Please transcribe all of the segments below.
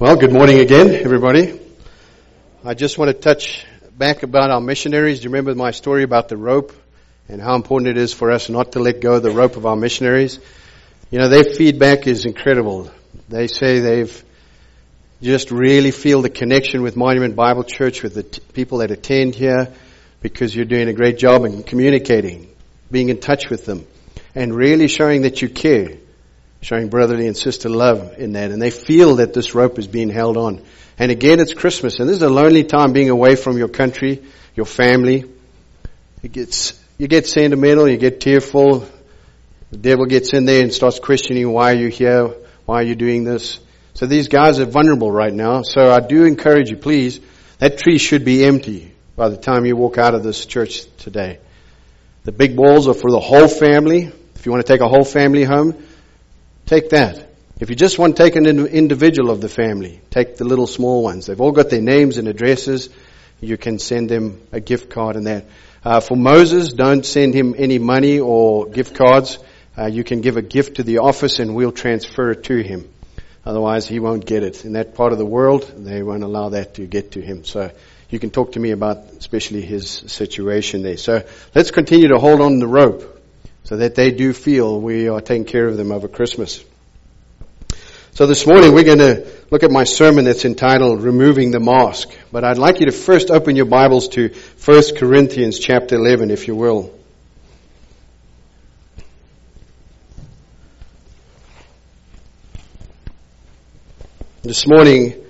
Well, good morning again, everybody. I just want to touch back about our missionaries. Do you remember my story about the rope and how important it is for us not to let go of the rope of our missionaries? You know, their feedback is incredible. They say they've just really feel the connection with Monument Bible Church, with the t- people that attend here, because you're doing a great job in communicating, being in touch with them, and really showing that you care showing brotherly and sister love in that. And they feel that this rope is being held on. And again, it's Christmas. And this is a lonely time being away from your country, your family. It gets, you get sentimental, you get tearful. The devil gets in there and starts questioning why are you here? Why are you doing this? So these guys are vulnerable right now. So I do encourage you, please, that tree should be empty by the time you walk out of this church today. The big balls are for the whole family. If you want to take a whole family home, Take that. If you just want to take an individual of the family, take the little small ones. They've all got their names and addresses. You can send them a gift card and that. Uh, for Moses, don't send him any money or gift cards. Uh, you can give a gift to the office and we'll transfer it to him. Otherwise, he won't get it. In that part of the world, they won't allow that to get to him. So you can talk to me about especially his situation there. So let's continue to hold on the rope so that they do feel we are taking care of them over Christmas. So this morning we're going to look at my sermon that's entitled Removing the Mask. But I'd like you to first open your Bibles to 1 Corinthians chapter 11 if you will. This morning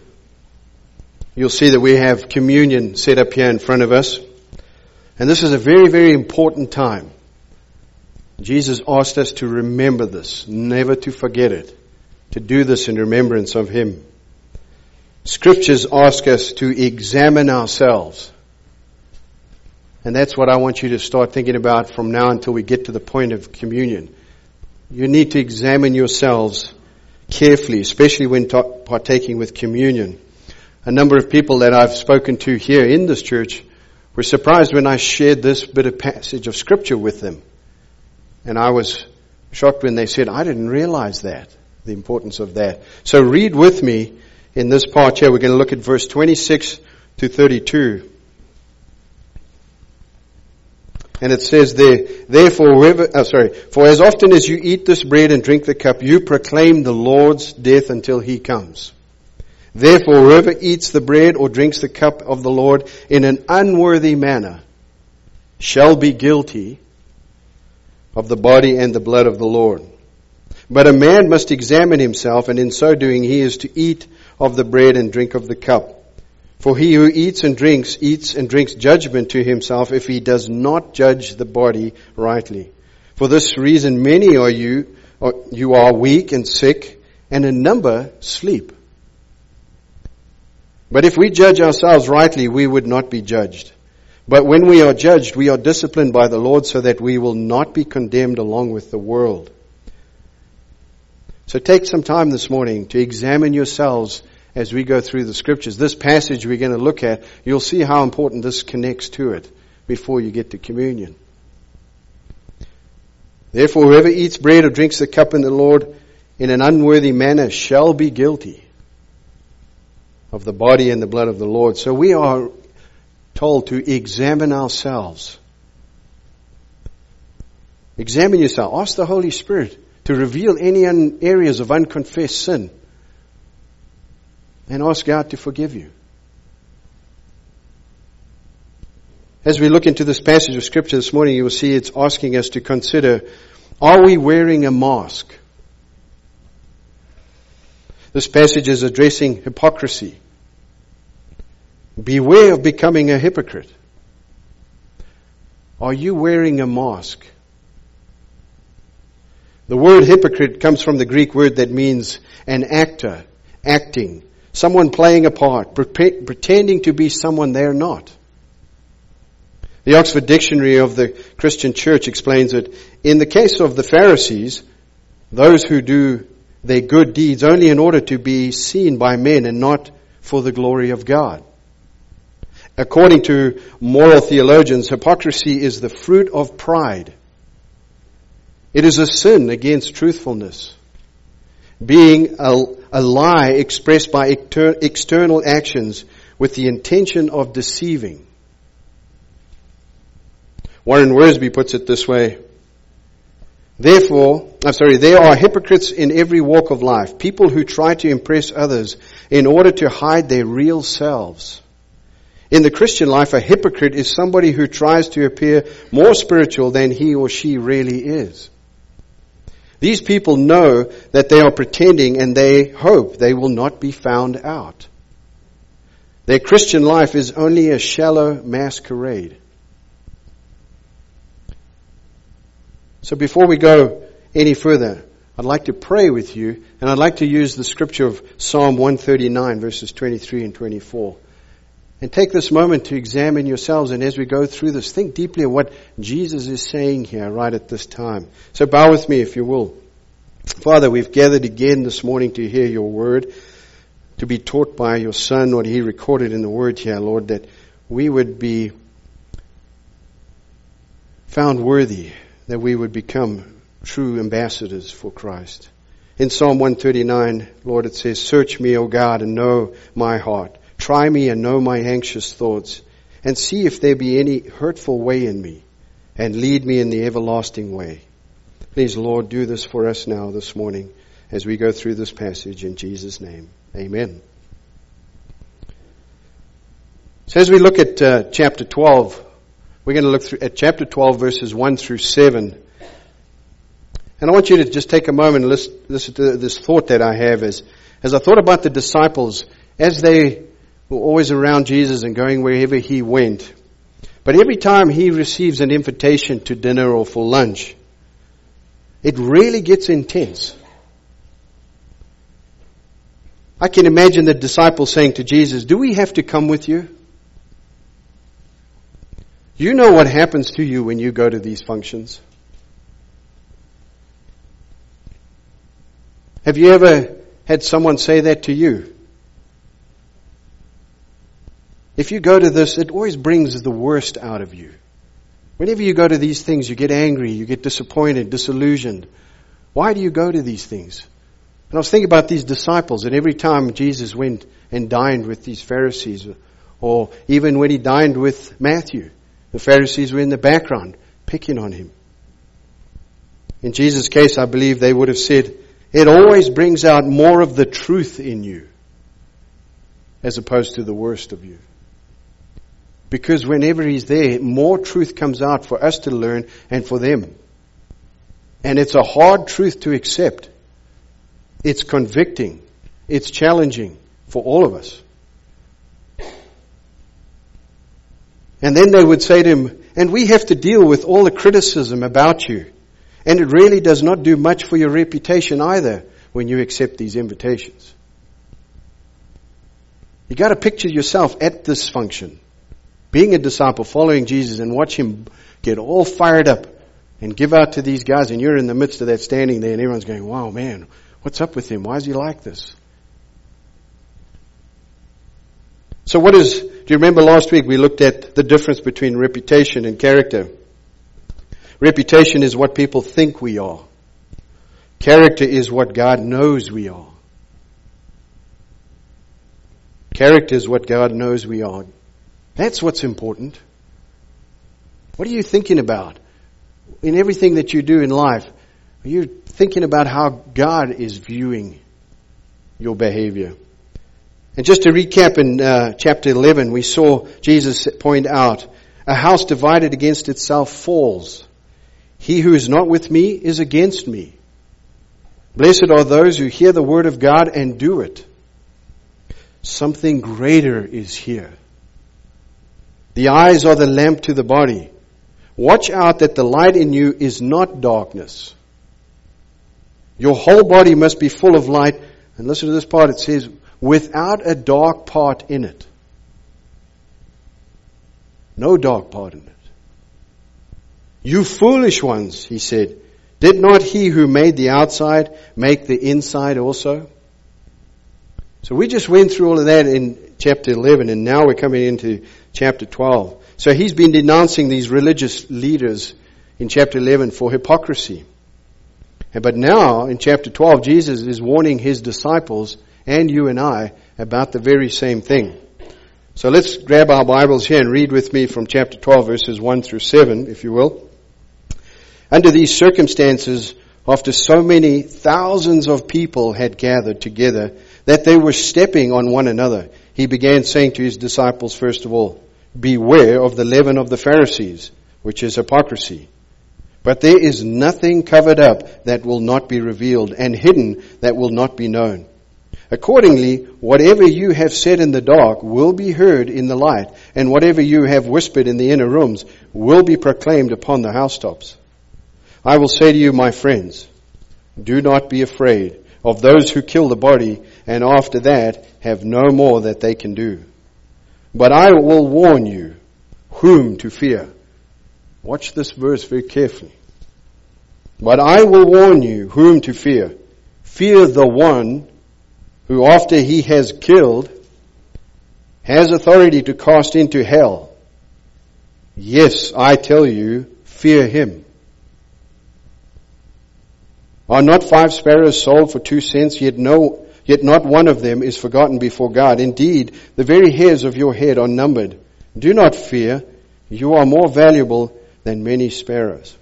you'll see that we have communion set up here in front of us. And this is a very, very important time. Jesus asked us to remember this, never to forget it, to do this in remembrance of Him. Scriptures ask us to examine ourselves. And that's what I want you to start thinking about from now until we get to the point of communion. You need to examine yourselves carefully, especially when partaking with communion. A number of people that I've spoken to here in this church were surprised when I shared this bit of passage of scripture with them. And I was shocked when they said, I didn't realize that, the importance of that. So read with me in this part here. We're going to look at verse 26 to 32. And it says there, therefore, whoever, oh, sorry, for as often as you eat this bread and drink the cup, you proclaim the Lord's death until he comes. Therefore, whoever eats the bread or drinks the cup of the Lord in an unworthy manner shall be guilty of the body and the blood of the Lord. But a man must examine himself, and in so doing he is to eat of the bread and drink of the cup. For he who eats and drinks, eats and drinks judgment to himself if he does not judge the body rightly. For this reason many are you, you are weak and sick, and a number sleep. But if we judge ourselves rightly, we would not be judged. But when we are judged, we are disciplined by the Lord so that we will not be condemned along with the world. So take some time this morning to examine yourselves as we go through the scriptures. This passage we're going to look at, you'll see how important this connects to it before you get to communion. Therefore, whoever eats bread or drinks the cup in the Lord in an unworthy manner shall be guilty of the body and the blood of the Lord. So we are told to examine ourselves. Examine yourself. Ask the Holy Spirit to reveal any un- areas of unconfessed sin. And ask God to forgive you. As we look into this passage of Scripture this morning, you will see it's asking us to consider are we wearing a mask? This passage is addressing hypocrisy. Beware of becoming a hypocrite. Are you wearing a mask? The word hypocrite comes from the Greek word that means an actor, acting, someone playing a part, pretending to be someone they're not. The Oxford Dictionary of the Christian Church explains it. In the case of the Pharisees, those who do their good deeds only in order to be seen by men and not for the glory of God. According to moral theologians, hypocrisy is the fruit of pride. It is a sin against truthfulness. being a, a lie expressed by external actions with the intention of deceiving. Warren Wiersbe puts it this way. Therefore, I'm sorry, there are hypocrites in every walk of life, people who try to impress others in order to hide their real selves. In the Christian life, a hypocrite is somebody who tries to appear more spiritual than he or she really is. These people know that they are pretending and they hope they will not be found out. Their Christian life is only a shallow masquerade. So before we go any further, I'd like to pray with you and I'd like to use the scripture of Psalm 139 verses 23 and 24. And take this moment to examine yourselves and as we go through this, think deeply of what Jesus is saying here right at this time. So bow with me if you will. Father, we've gathered again this morning to hear your word, to be taught by your son what he recorded in the word here, Lord, that we would be found worthy, that we would become true ambassadors for Christ. In Psalm 139, Lord, it says, Search me, O God, and know my heart. Try me and know my anxious thoughts, and see if there be any hurtful way in me, and lead me in the everlasting way. Please, Lord, do this for us now this morning as we go through this passage in Jesus' name. Amen. So as we look at uh, chapter 12, we're going to look at chapter 12 verses 1 through 7. And I want you to just take a moment and listen, listen to this thought that I have as, as I thought about the disciples as they were always around Jesus and going wherever he went. But every time he receives an invitation to dinner or for lunch, it really gets intense. I can imagine the disciples saying to Jesus, Do we have to come with you? You know what happens to you when you go to these functions. Have you ever had someone say that to you? If you go to this, it always brings the worst out of you. Whenever you go to these things, you get angry, you get disappointed, disillusioned. Why do you go to these things? And I was thinking about these disciples, and every time Jesus went and dined with these Pharisees, or even when he dined with Matthew, the Pharisees were in the background, picking on him. In Jesus' case, I believe they would have said, it always brings out more of the truth in you, as opposed to the worst of you. Because whenever He's there, more truth comes out for us to learn and for them. And it's a hard truth to accept. It's convicting. It's challenging for all of us. And then they would say to him, and we have to deal with all the criticism about you. And it really does not do much for your reputation either when you accept these invitations. You gotta picture yourself at this function being a disciple, following Jesus, and watch him get all fired up and give out to these guys, and you're in the midst of that standing there, and everyone's going, wow, man, what's up with him? Why is he like this? So what is, do you remember last week we looked at the difference between reputation and character? Reputation is what people think we are. Character is what God knows we are. Character is what God knows we are. That's what's important. What are you thinking about in everything that you do in life? Are you thinking about how God is viewing your behavior? And just to recap in uh, chapter 11, we saw Jesus point out, a house divided against itself falls. He who is not with me is against me. Blessed are those who hear the word of God and do it. Something greater is here. The eyes are the lamp to the body. Watch out that the light in you is not darkness. Your whole body must be full of light. And listen to this part. It says, without a dark part in it. No dark part in it. You foolish ones, he said. Did not he who made the outside make the inside also? So we just went through all of that in chapter 11 and now we're coming into chapter 12. So he's been denouncing these religious leaders in chapter 11 for hypocrisy. But now, in chapter 12, Jesus is warning his disciples and you and I about the very same thing. So let's grab our Bibles here and read with me from chapter 12 verses 1 through 7, if you will. Under these circumstances, after so many thousands of people had gathered together that they were stepping on one another, he began saying to his disciples, first of all, beware of the leaven of the Pharisees, which is hypocrisy. But there is nothing covered up that will not be revealed and hidden that will not be known. Accordingly, whatever you have said in the dark will be heard in the light, and whatever you have whispered in the inner rooms will be proclaimed upon the housetops. I will say to you, my friends, do not be afraid of those who kill the body, and after that have no more that they can do. But I will warn you whom to fear. Watch this verse very carefully. But I will warn you whom to fear. Fear the one who after he has killed has authority to cast into hell. Yes, I tell you, fear him. Are not five sparrows sold for two cents, yet no, yet not one of them is forgotten before God. Indeed, the very hairs of your head are numbered. Do not fear. You are more valuable than many sparrows.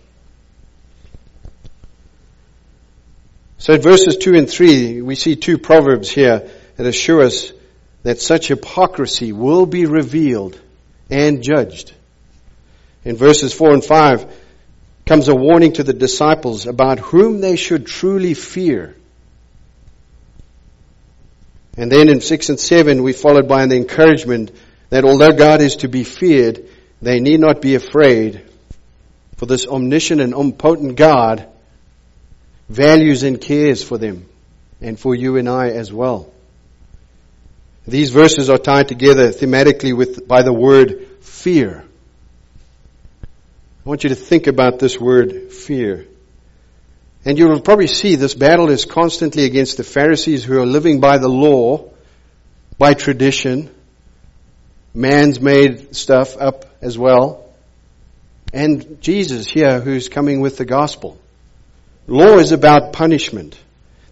So in verses 2 and 3, we see two proverbs here that assure us that such hypocrisy will be revealed and judged. In verses 4 and 5 comes a warning to the disciples about whom they should truly fear. And then in 6 and 7 we followed by an encouragement that although God is to be feared, they need not be afraid for this omniscient and omnipotent God values and cares for them and for you and I as well. These verses are tied together thematically with, by the word fear. I want you to think about this word fear. And you will probably see this battle is constantly against the Pharisees who are living by the law, by tradition, man's made stuff up as well, and Jesus here who's coming with the gospel. Law is about punishment.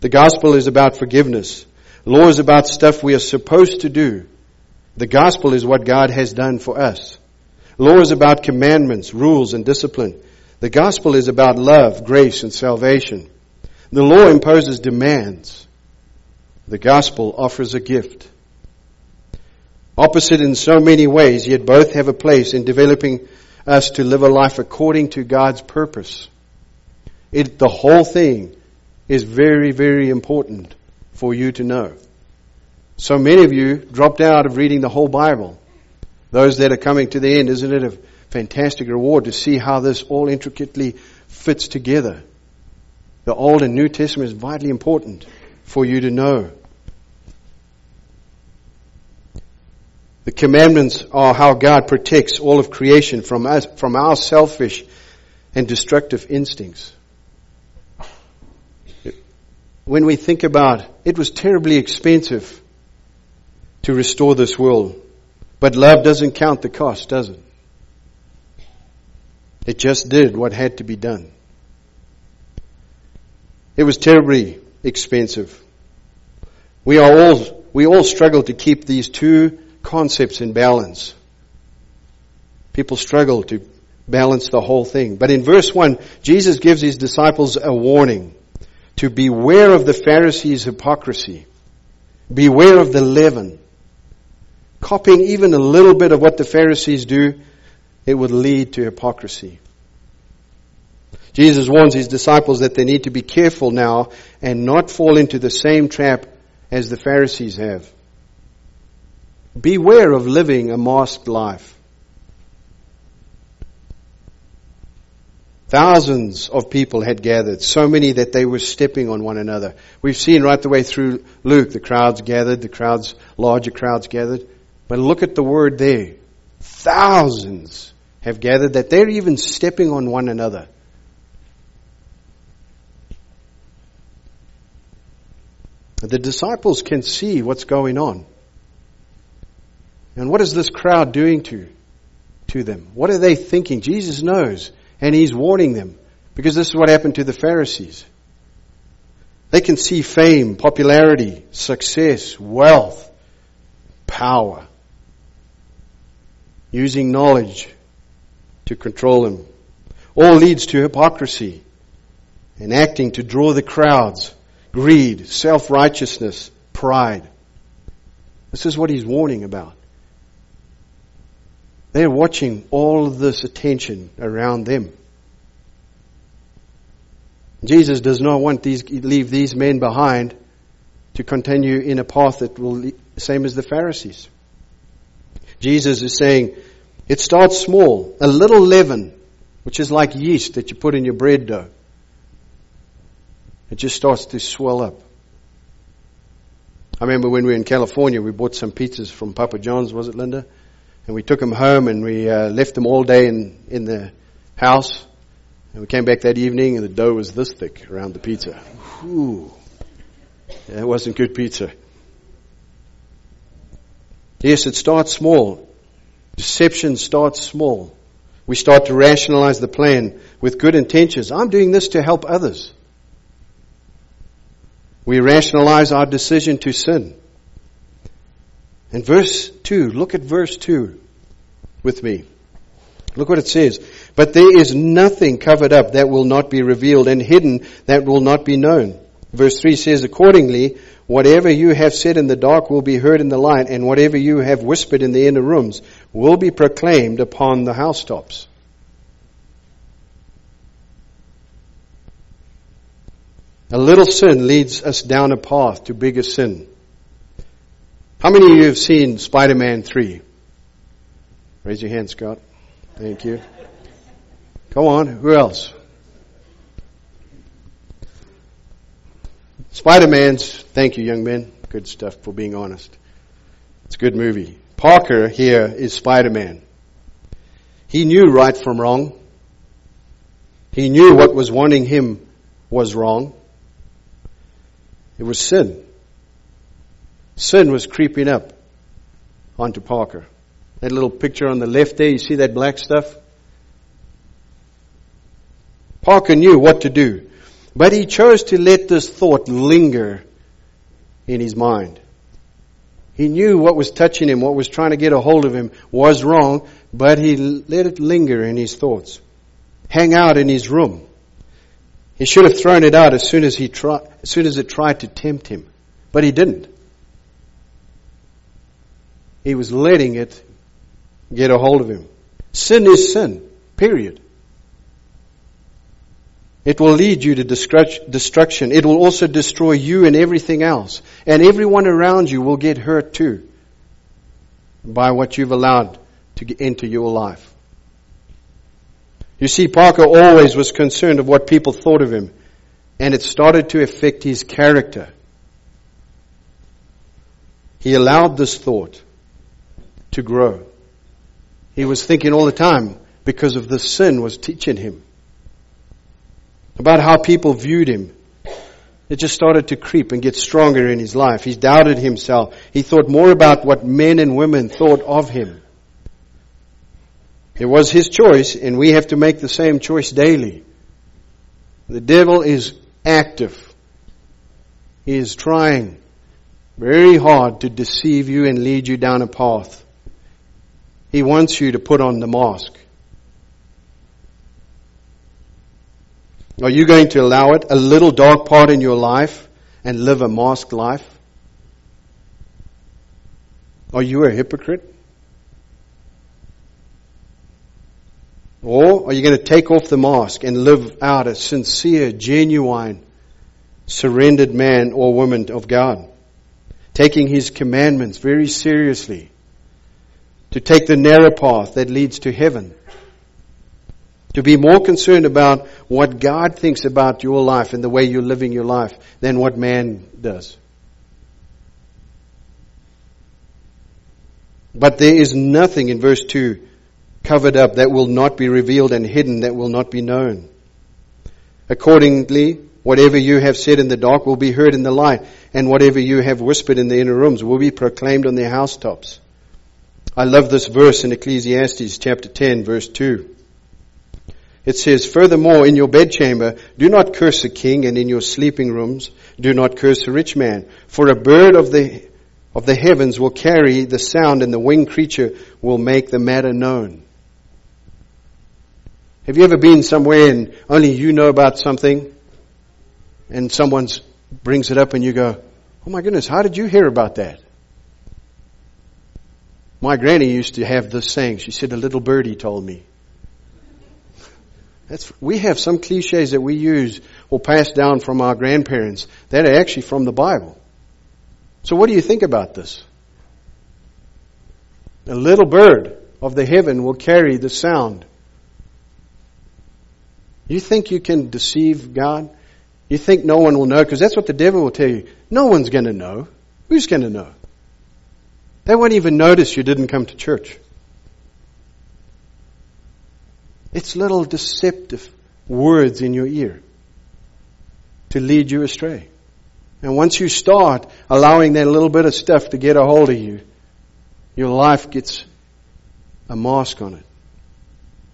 The gospel is about forgiveness. Law is about stuff we are supposed to do. The gospel is what God has done for us. Law is about commandments, rules, and discipline. The gospel is about love, grace, and salvation. The law imposes demands. The gospel offers a gift. Opposite in so many ways, yet both have a place in developing us to live a life according to God's purpose. It, the whole thing is very, very important for you to know. So many of you dropped out of reading the whole Bible. Those that are coming to the end, isn't it a fantastic reward to see how this all intricately fits together? The Old and New Testament is vitally important for you to know. The commandments are how God protects all of creation from us, from our selfish and destructive instincts when we think about it was terribly expensive to restore this world. But love doesn't count the cost, does it? It just did what had to be done. It was terribly expensive. We are all, we all struggle to keep these two concepts in balance. People struggle to balance the whole thing. But in verse 1, Jesus gives his disciples a warning to beware of the Pharisees' hypocrisy. Beware of the leaven. Copying even a little bit of what the Pharisees do, it would lead to hypocrisy. Jesus warns his disciples that they need to be careful now and not fall into the same trap as the Pharisees have. Beware of living a masked life. Thousands of people had gathered, so many that they were stepping on one another. We've seen right the way through Luke, the crowds gathered, the crowds, larger crowds gathered. But look at the word there. Thousands have gathered that they're even stepping on one another. The disciples can see what's going on. And what is this crowd doing to, to them? What are they thinking? Jesus knows. And he's warning them because this is what happened to the Pharisees. They can see fame, popularity, success, wealth, power. Using knowledge to control them. All leads to hypocrisy and acting to draw the crowds, greed, self-righteousness, pride. This is what he's warning about. They're watching all of this attention around them. Jesus does not want these, leave these men behind to continue in a path that will, same as the Pharisees. Jesus is saying, it starts small, a little leaven, which is like yeast that you put in your bread dough. It just starts to swell up. I remember when we were in California, we bought some pizzas from Papa John's, was it Linda? And we took them home and we uh, left them all day in, in the house. And we came back that evening and the dough was this thick around the pizza. Yeah, it wasn't good pizza. Yes, it starts small. Deception starts small. We start to rationalize the plan with good intentions. I'm doing this to help others. We rationalize our decision to sin. And verse 2, look at verse 2 with me. Look what it says. But there is nothing covered up that will not be revealed and hidden that will not be known. Verse 3 says, accordingly, whatever you have said in the dark will be heard in the light, and whatever you have whispered in the inner rooms will be proclaimed upon the housetops. A little sin leads us down a path to bigger sin. How many of you have seen Spider-Man 3? Raise your hand, Scott. Thank you. Come on, who else? Spider-Man's, thank you young men. Good stuff for being honest. It's a good movie. Parker here is Spider-Man. He knew right from wrong. He knew what was wanting him was wrong. It was sin. Sin was creeping up onto Parker. That little picture on the left there, you see that black stuff? Parker knew what to do, but he chose to let this thought linger in his mind. He knew what was touching him, what was trying to get a hold of him was wrong, but he let it linger in his thoughts. Hang out in his room. He should have thrown it out as soon as he tried, as soon as it tried to tempt him. But he didn't. He was letting it get a hold of him. Sin is sin. Period. It will lead you to destruction. It will also destroy you and everything else. And everyone around you will get hurt too by what you've allowed to into your life. You see, Parker always was concerned of what people thought of him, and it started to affect his character. He allowed this thought to grow. He was thinking all the time because of the sin was teaching him about how people viewed him. It just started to creep and get stronger in his life. He doubted himself. He thought more about what men and women thought of him. It was his choice, and we have to make the same choice daily. The devil is active. He is trying very hard to deceive you and lead you down a path. He wants you to put on the mask. Are you going to allow it, a little dark part in your life, and live a masked life? Are you a hypocrite? Or are you going to take off the mask and live out a sincere, genuine, surrendered man or woman of God? Taking His commandments very seriously to take the narrow path that leads to heaven. To be more concerned about what God thinks about your life and the way you're living your life than what man does. But there is nothing in verse 2 covered up that will not be revealed and hidden that will not be known. Accordingly, whatever you have said in the dark will be heard in the light, and whatever you have whispered in the inner rooms will be proclaimed on the housetops. I love this verse in Ecclesiastes chapter 10 verse 2. It says, furthermore, in your bedchamber, do not curse a king, and in your sleeping rooms, do not curse a rich man. For a bird of the, of the heavens will carry the sound, and the winged creature will make the matter known. Have you ever been somewhere and only you know about something, and someone brings it up and you go, oh my goodness, how did you hear about that? My granny used to have this saying. She said, a little birdie told me. That's, we have some cliches that we use or pass down from our grandparents that are actually from the Bible. So what do you think about this? A little bird of the heaven will carry the sound. You think you can deceive God? You think no one will know? Because that's what the devil will tell you. No one's going to know. Who's going to know? They won't even notice you didn't come to church. It's little deceptive words in your ear to lead you astray. And once you start allowing that little bit of stuff to get a hold of you, your life gets a mask on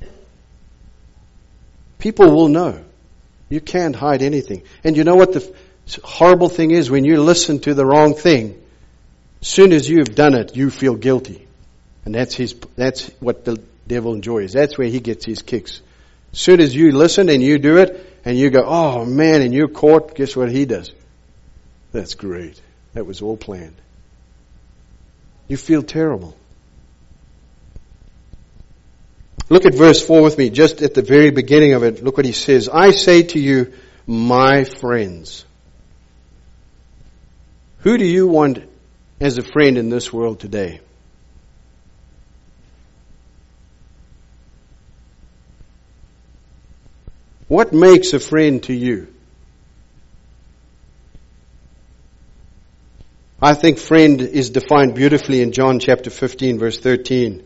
it. People will know. You can't hide anything. And you know what the horrible thing is when you listen to the wrong thing, soon as you've done it, you feel guilty. And that's his, that's what the devil enjoys. That's where he gets his kicks. As soon as you listen and you do it, and you go, oh man, and you're caught, guess what he does? That's great. That was all planned. You feel terrible. Look at verse 4 with me, just at the very beginning of it. Look what he says. I say to you, my friends. Who do you want as a friend in this world today? What makes a friend to you? I think friend is defined beautifully in John chapter 15 verse 13.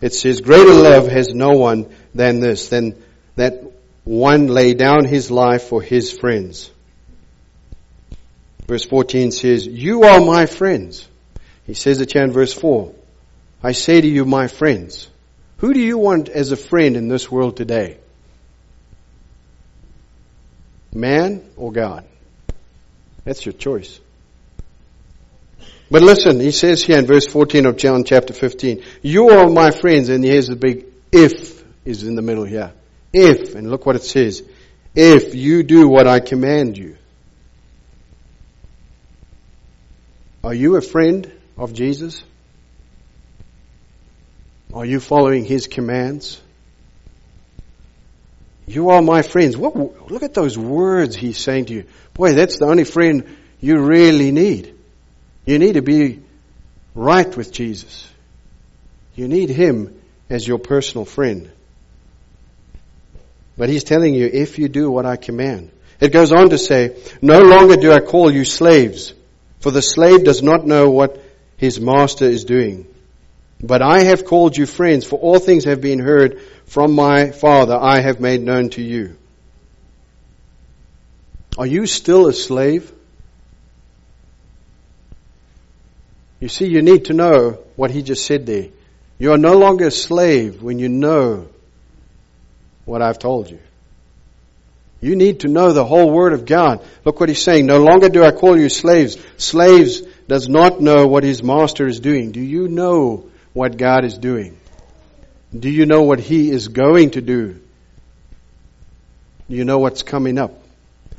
It says, greater love has no one than this, than that one lay down his life for his friends. Verse 14 says, You are my friends. He says it here in verse 4. I say to you, my friends. Who do you want as a friend in this world today? Man or God? That's your choice. But listen, he says here in verse 14 of John chapter 15, You are my friends, and here's the big if is in the middle here. If, and look what it says, if you do what I command you. Are you a friend of Jesus? Are you following His commands? You are my friends. What, look at those words He's saying to you. Boy, that's the only friend you really need. You need to be right with Jesus. You need Him as your personal friend. But He's telling you, if you do what I command. It goes on to say, no longer do I call you slaves for the slave does not know what his master is doing. But I have called you friends, for all things have been heard from my Father I have made known to you. Are you still a slave? You see, you need to know what he just said there. You are no longer a slave when you know what I've told you. You need to know the whole Word of God. Look what he's saying. No longer do I call you slaves. Slaves does not know what his master is doing. Do you know what God is doing? Do you know what he is going to do? Do you know what's coming up?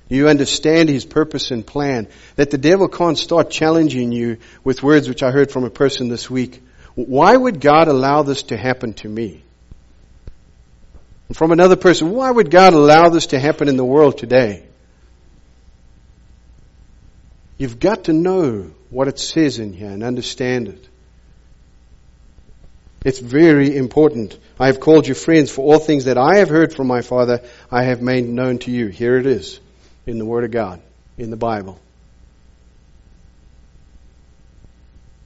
You understand his purpose and plan? That the devil can't start challenging you with words which I heard from a person this week. Why would God allow this to happen to me? from another person, why would God allow this to happen in the world today? You've got to know what it says in here and understand it. It's very important. I have called you friends for all things that I have heard from my Father, I have made known to you. Here it is in the Word of God, in the Bible.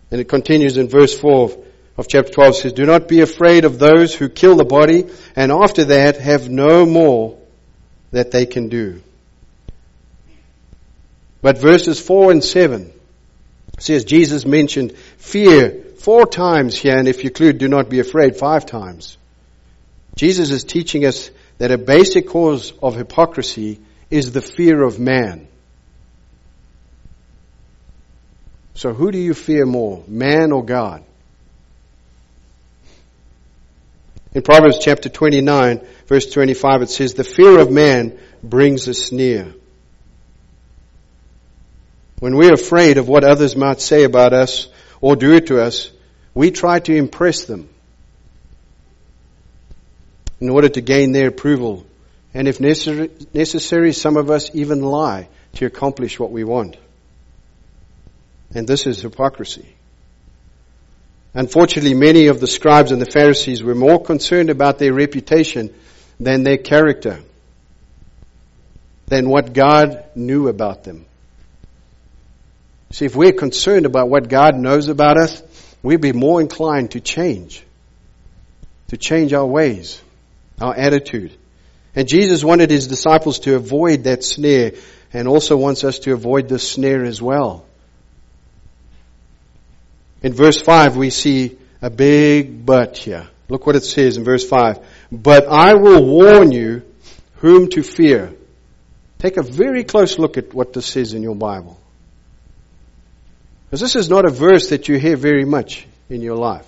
And it continues in verse 4 of chapter 12 says, Do not be afraid of those who kill the body and after that have no more that they can do. But verses 4 and 7 says Jesus mentioned fear four times here, and if you include do not be afraid, five times. Jesus is teaching us that a basic cause of hypocrisy is the fear of man. So who do you fear more, man or God? In Proverbs chapter 29, verse 25, it says, The fear of man brings a sneer. When we're afraid of what others might say about us or do it to us, we try to impress them in order to gain their approval. And if necessary, some of us even lie to accomplish what we want. And this is hypocrisy. Unfortunately, many of the scribes and the Pharisees were more concerned about their reputation than their character, than what God knew about them. See, if we're concerned about what God knows about us, we'd be more inclined to change, to change our ways, our attitude. And Jesus wanted his disciples to avoid that snare and also wants us to avoid this snare as well. In verse 5, we see a big but here. Look what it says in verse 5. But I will warn you whom to fear. Take a very close look at what this says in your Bible. Because this is not a verse that you hear very much in your life.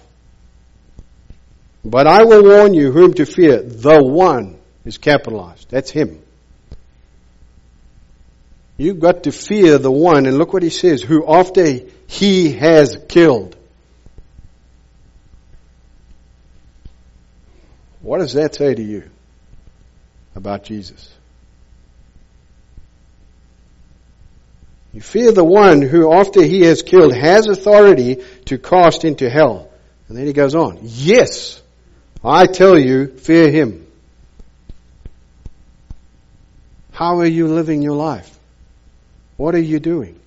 But I will warn you whom to fear. The one is capitalized. That's him. You've got to fear the one, and look what he says, who after he has killed. What does that say to you about Jesus? You fear the one who, after he has killed, has authority to cast into hell. And then he goes on. Yes, I tell you, fear him. How are you living your life? What are you doing?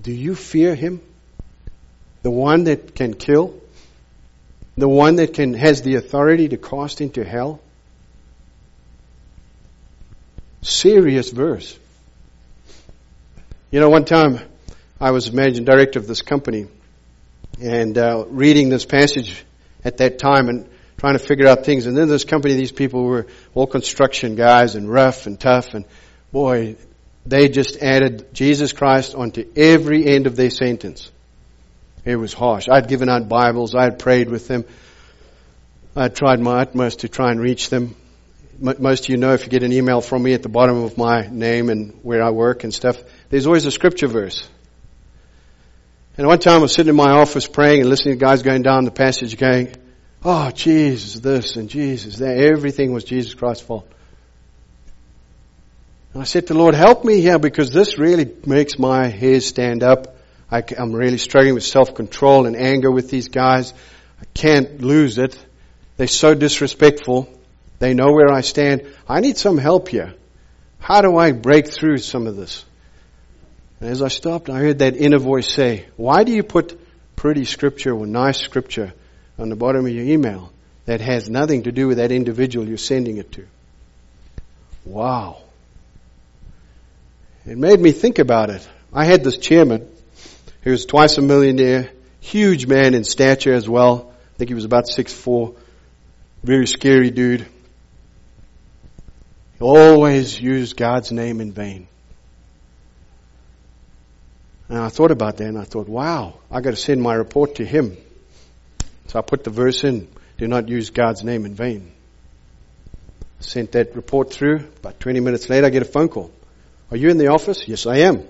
Do you fear him? The one that can kill? The one that can, has the authority to cast into hell? Serious verse. You know, one time I was managing director of this company and uh, reading this passage at that time and trying to figure out things. And then this company, these people were all construction guys and rough and tough. And boy, they just added Jesus Christ onto every end of their sentence. It was harsh. I'd given out Bibles. I had prayed with them. I tried my utmost to try and reach them. Most of you know if you get an email from me at the bottom of my name and where I work and stuff, there's always a scripture verse. And one time I was sitting in my office praying and listening to guys going down the passage going, Oh, Jesus, this and Jesus that. Everything was Jesus Christ's fault. And I said to the Lord, help me here because this really makes my hair stand up. I, am really struggling with self-control and anger with these guys. I can't lose it. They're so disrespectful. They know where I stand. I need some help here. How do I break through some of this? And as I stopped, I heard that inner voice say, why do you put pretty scripture or nice scripture on the bottom of your email that has nothing to do with that individual you're sending it to? Wow. It made me think about it. I had this chairman who was twice a millionaire, huge man in stature as well. I think he was about six four, very scary dude. He always used God's name in vain. And I thought about that and I thought, wow, I got to send my report to him. So I put the verse in, do not use God's name in vain. Sent that report through. About 20 minutes later, I get a phone call. Are you in the office? Yes, I am.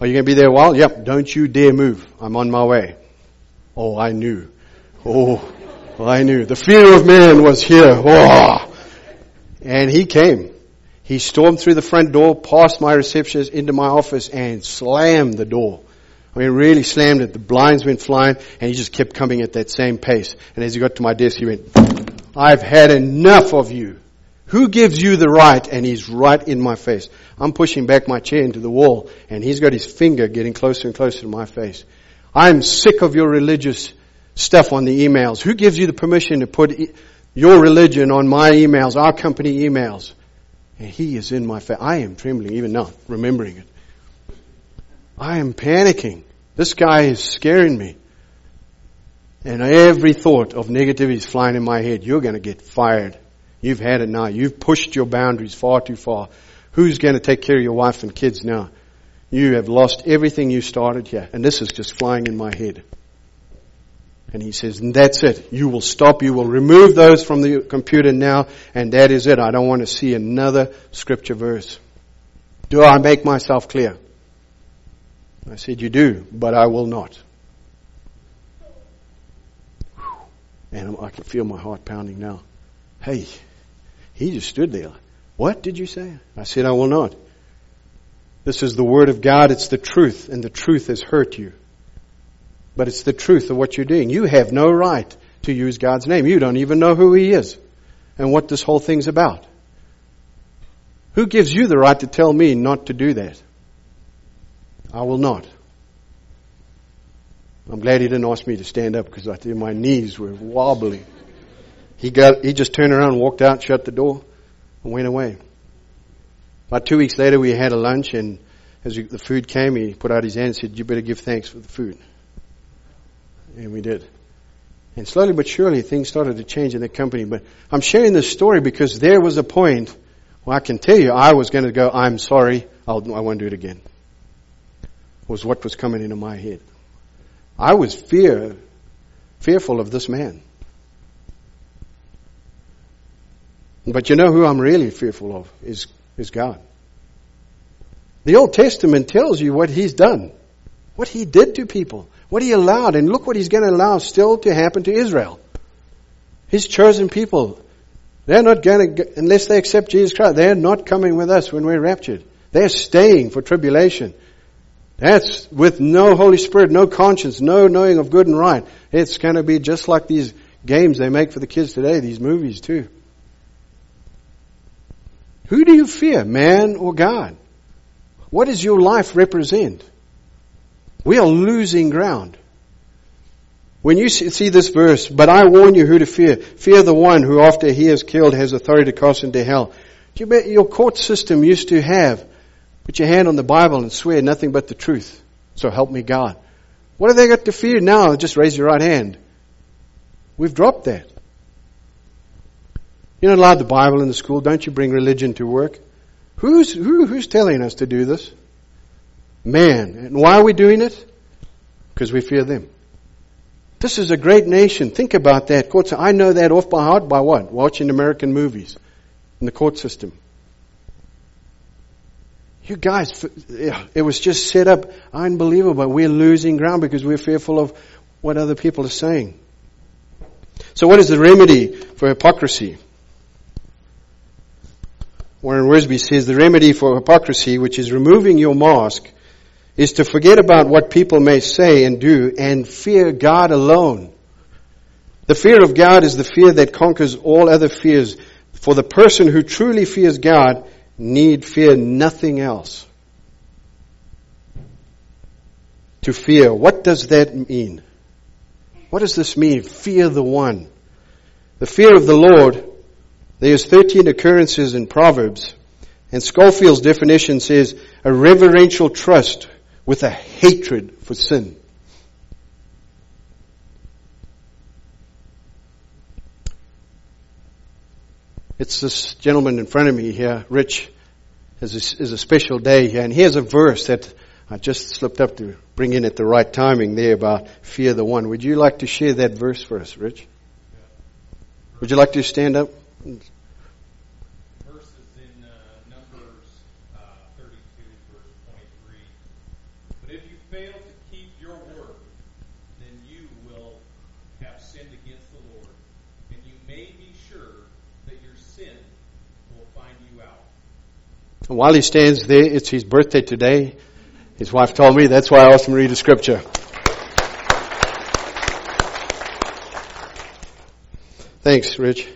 Are you going to be there a while? Yep. Don't you dare move. I'm on my way. Oh, I knew. Oh, I knew. The fear of man was here. Oh. And he came. He stormed through the front door, past my receptionist into my office and slammed the door. I mean, really slammed it. The blinds went flying and he just kept coming at that same pace. And as he got to my desk, he went, I've had enough of you. Who gives you the right? And he's right in my face. I'm pushing back my chair into the wall and he's got his finger getting closer and closer to my face. I'm sick of your religious stuff on the emails. Who gives you the permission to put your religion on my emails, our company emails? And he is in my face. I am trembling even now, remembering it. I am panicking. This guy is scaring me. And every thought of negativity is flying in my head. You're going to get fired. You've had it now. You've pushed your boundaries far too far. Who's going to take care of your wife and kids now? You have lost everything you started here. And this is just flying in my head. And he says, and that's it. You will stop. You will remove those from the computer now. And that is it. I don't want to see another scripture verse. Do I make myself clear? I said, you do, but I will not. And I can feel my heart pounding now. Hey, he just stood there. What did you say? I said, I will not. This is the Word of God. It's the truth, and the truth has hurt you. But it's the truth of what you're doing. You have no right to use God's name. You don't even know who He is and what this whole thing's about. Who gives you the right to tell me not to do that? I will not. I'm glad he didn't ask me to stand up because I think my knees were wobbling. He got, he just turned around, walked out, shut the door, and went away. About two weeks later, we had a lunch, and as the food came, he put out his hand and said, "You better give thanks for the food." And we did. And slowly but surely, things started to change in the company. But I'm sharing this story because there was a point where I can tell you I was going to go, "I'm sorry, I'll, I won't do it again." Was what was coming into my head. I was fear, fearful of this man. But you know who I'm really fearful of is, is God. The Old Testament tells you what He's done, what He did to people, what He allowed, and look what He's going to allow still to happen to Israel. His chosen people. They're not going to, unless they accept Jesus Christ, they're not coming with us when we're raptured. They're staying for tribulation. That's with no Holy Spirit, no conscience, no knowing of good and right. It's going to be just like these games they make for the kids today, these movies too. Who do you fear, man or God? What does your life represent? We are losing ground. When you see this verse, but I warn you who to fear. Fear the one who after he is killed has authority to cast into hell. Your court system used to have, put your hand on the Bible and swear nothing but the truth. So help me God. What have they got to fear now? Just raise your right hand. We've dropped that. You're not allowed the Bible in the school. Don't you bring religion to work? Who's, who, who's telling us to do this? Man. And why are we doing it? Because we fear them. This is a great nation. Think about that. Courts, I know that off by heart by what? Watching American movies in the court system. You guys, it was just set up unbelievable. We're losing ground because we're fearful of what other people are saying. So what is the remedy for hypocrisy? Warren Wiersbe says the remedy for hypocrisy, which is removing your mask, is to forget about what people may say and do and fear God alone. The fear of God is the fear that conquers all other fears. For the person who truly fears God need fear nothing else. To fear, what does that mean? What does this mean? Fear the one. The fear of the Lord there's 13 occurrences in Proverbs, and Scofield's definition says a reverential trust with a hatred for sin. It's this gentleman in front of me here, Rich, is a, is a special day here, and here's a verse that I just slipped up to bring in at the right timing there about fear the one. Would you like to share that verse for us, Rich? Would you like to stand up? Verses in uh, Numbers uh, 32, verse 23. But if you fail to keep your word, then you will have sinned against the Lord, and you may be sure that your sin will find you out. And while he stands there, it's his birthday today. His wife told me, that's why I asked him to read a scripture. Thanks, Rich.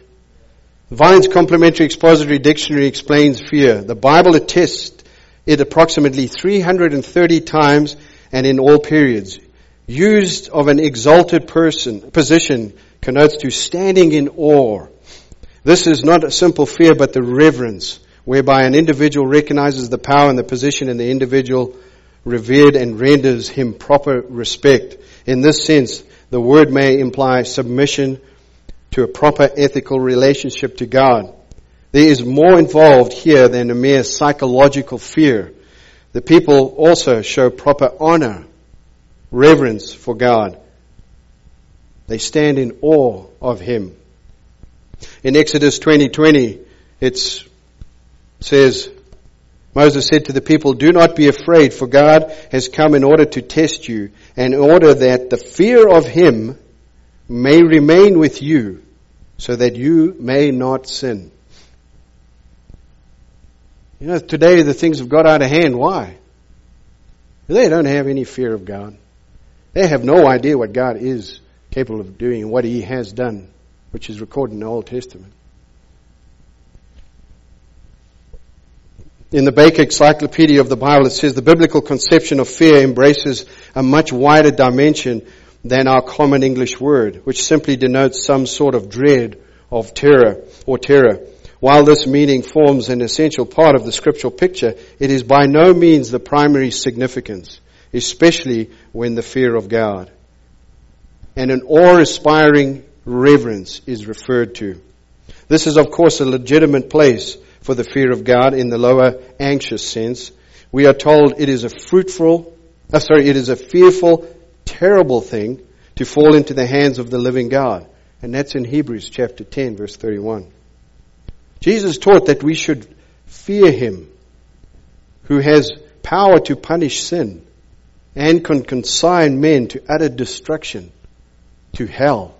Vine's Complementary Expository Dictionary explains fear. The Bible attests it approximately 330 times and in all periods. Used of an exalted person, position connotes to standing in awe. This is not a simple fear, but the reverence whereby an individual recognizes the power and the position in the individual revered and renders him proper respect. In this sense, the word may imply submission to a proper ethical relationship to God. There is more involved here than a mere psychological fear. The people also show proper honor, reverence for God. They stand in awe of Him. In Exodus 20:20, it says, Moses said to the people, Do not be afraid, for God has come in order to test you, in order that the fear of Him may remain with you, so that you may not sin. You know, today the things have got out of hand. Why? They don't have any fear of God. They have no idea what God is capable of doing and what He has done, which is recorded in the Old Testament. In the Baker Encyclopedia of the Bible, it says the biblical conception of fear embraces a much wider dimension than our common English word, which simply denotes some sort of dread of terror or terror. While this meaning forms an essential part of the scriptural picture, it is by no means the primary significance, especially when the fear of God and an awe-inspiring reverence is referred to. This is of course a legitimate place for the fear of God in the lower anxious sense. We are told it is a fruitful, uh, sorry, it is a fearful, terrible thing to fall into the hands of the living God. And that's in Hebrews chapter 10 verse 31. Jesus taught that we should fear Him who has power to punish sin and can consign men to utter destruction, to hell.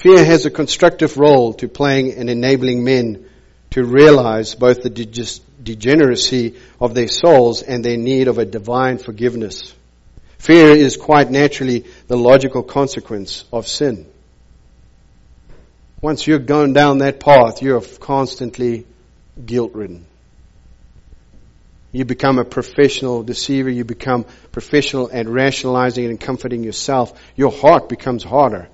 Fear has a constructive role to playing in enabling men to realize both the degeneracy of their souls and their need of a divine forgiveness. Fear is quite naturally the logical consequence of sin. Once you're going down that path, you're constantly guilt ridden. You become a professional deceiver. You become professional at rationalizing and comforting yourself. Your heart becomes harder.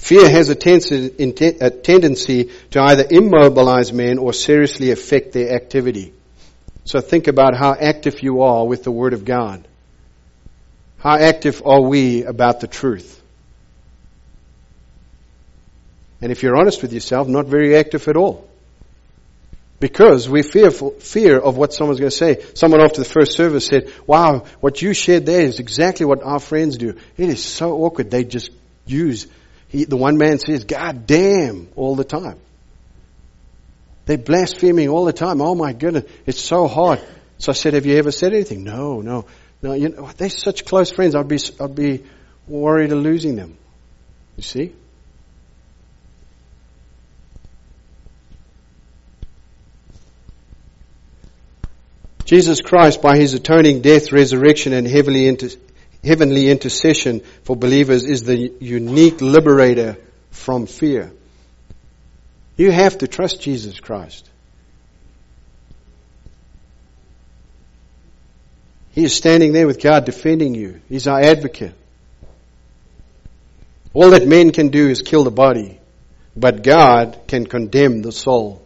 Fear has a, tendency to either immobilize men or seriously affect their activity. So think about how active you are with the Word of God. How active are we about the truth? And if you're honest with yourself, not very active at all. Because we're fearful, fear of what someone's going to say. Someone after the first service said, wow, what you shared there is exactly what our friends do. It is so awkward. They just use he, the one man says, God damn, all the time. They're blaspheming all the time. Oh my goodness, it's so hard. So I said, have you ever said anything? No, no, no. You know, they're such close friends. I'd be, I'd be worried of losing them. You see? Jesus Christ, by his atoning death, resurrection, and heavily heavenly intercession for believers is the unique liberator from fear. You have to trust Jesus Christ. He is standing there with God defending you. He's our advocate. All that men can do is kill the body, but God can condemn the soul.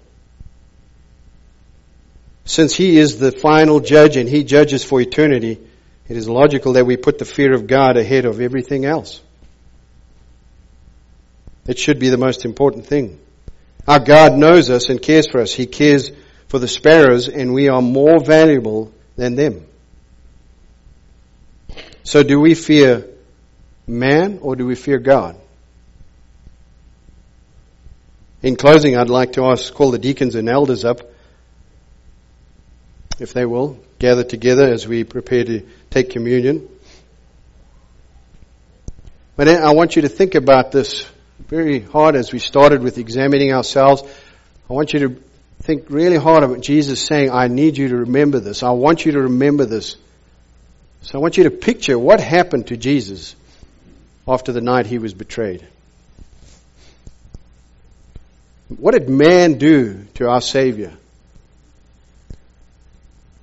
Since He is the final judge and He judges for eternity, it is logical that we put the fear of God ahead of everything else. It should be the most important thing. Our God knows us and cares for us. He cares for the sparrows and we are more valuable than them. So do we fear man or do we fear God? In closing, I'd like to ask, call the deacons and elders up, if they will, gather together as we prepare to take communion. But I want you to think about this very hard as we started with examining ourselves. I want you to think really hard about Jesus saying, I need you to remember this. I want you to remember this. So I want you to picture what happened to Jesus after the night he was betrayed. What did man do to our Savior?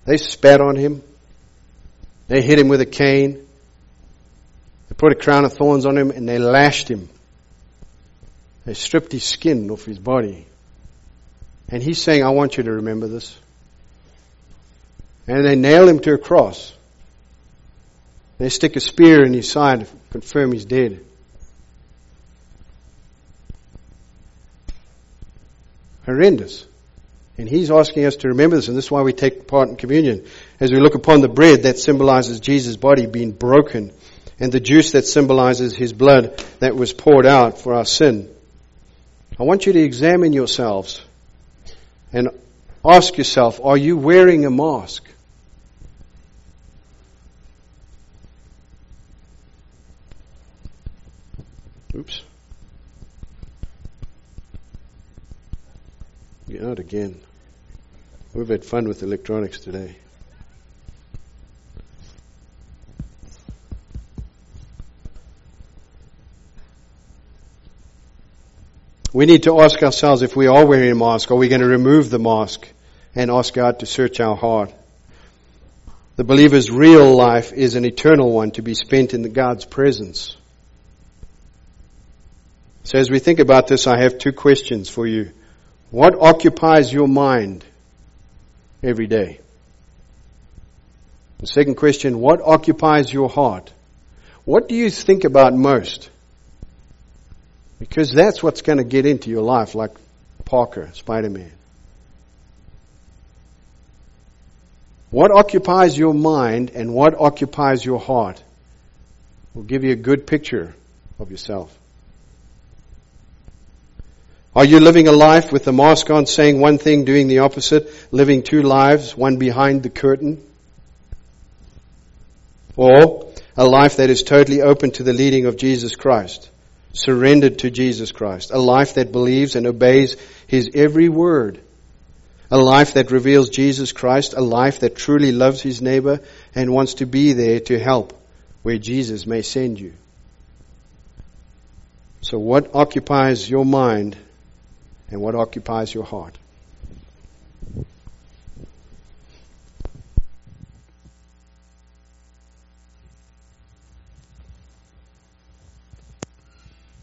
They spat on him. They hit him with a cane. They put a crown of thorns on him and they lashed him. They stripped his skin off his body. And he's saying, I want you to remember this. And they nail him to a cross. They stick a spear in his side to confirm he's dead. Horrendous. And he's asking us to remember this, and this is why we take part in communion. As we look upon the bread that symbolizes Jesus' body being broken, and the juice that symbolizes his blood that was poured out for our sin. I want you to examine yourselves and ask yourself, are you wearing a mask? Oops. Get out again. We've had fun with electronics today. We need to ask ourselves if we are wearing a mask, are we going to remove the mask and ask God to search our heart? The believer's real life is an eternal one to be spent in God's presence. So as we think about this, I have two questions for you. What occupies your mind every day? The second question, what occupies your heart? What do you think about most? Because that's what's going to get into your life, like Parker, Spider-Man. What occupies your mind and what occupies your heart will give you a good picture of yourself. Are you living a life with the mask on, saying one thing, doing the opposite, living two lives, one behind the curtain? Or a life that is totally open to the leading of Jesus Christ, surrendered to Jesus Christ, a life that believes and obeys His every word, a life that reveals Jesus Christ, a life that truly loves His neighbor and wants to be there to help where Jesus may send you. So what occupies your mind and what occupies your heart.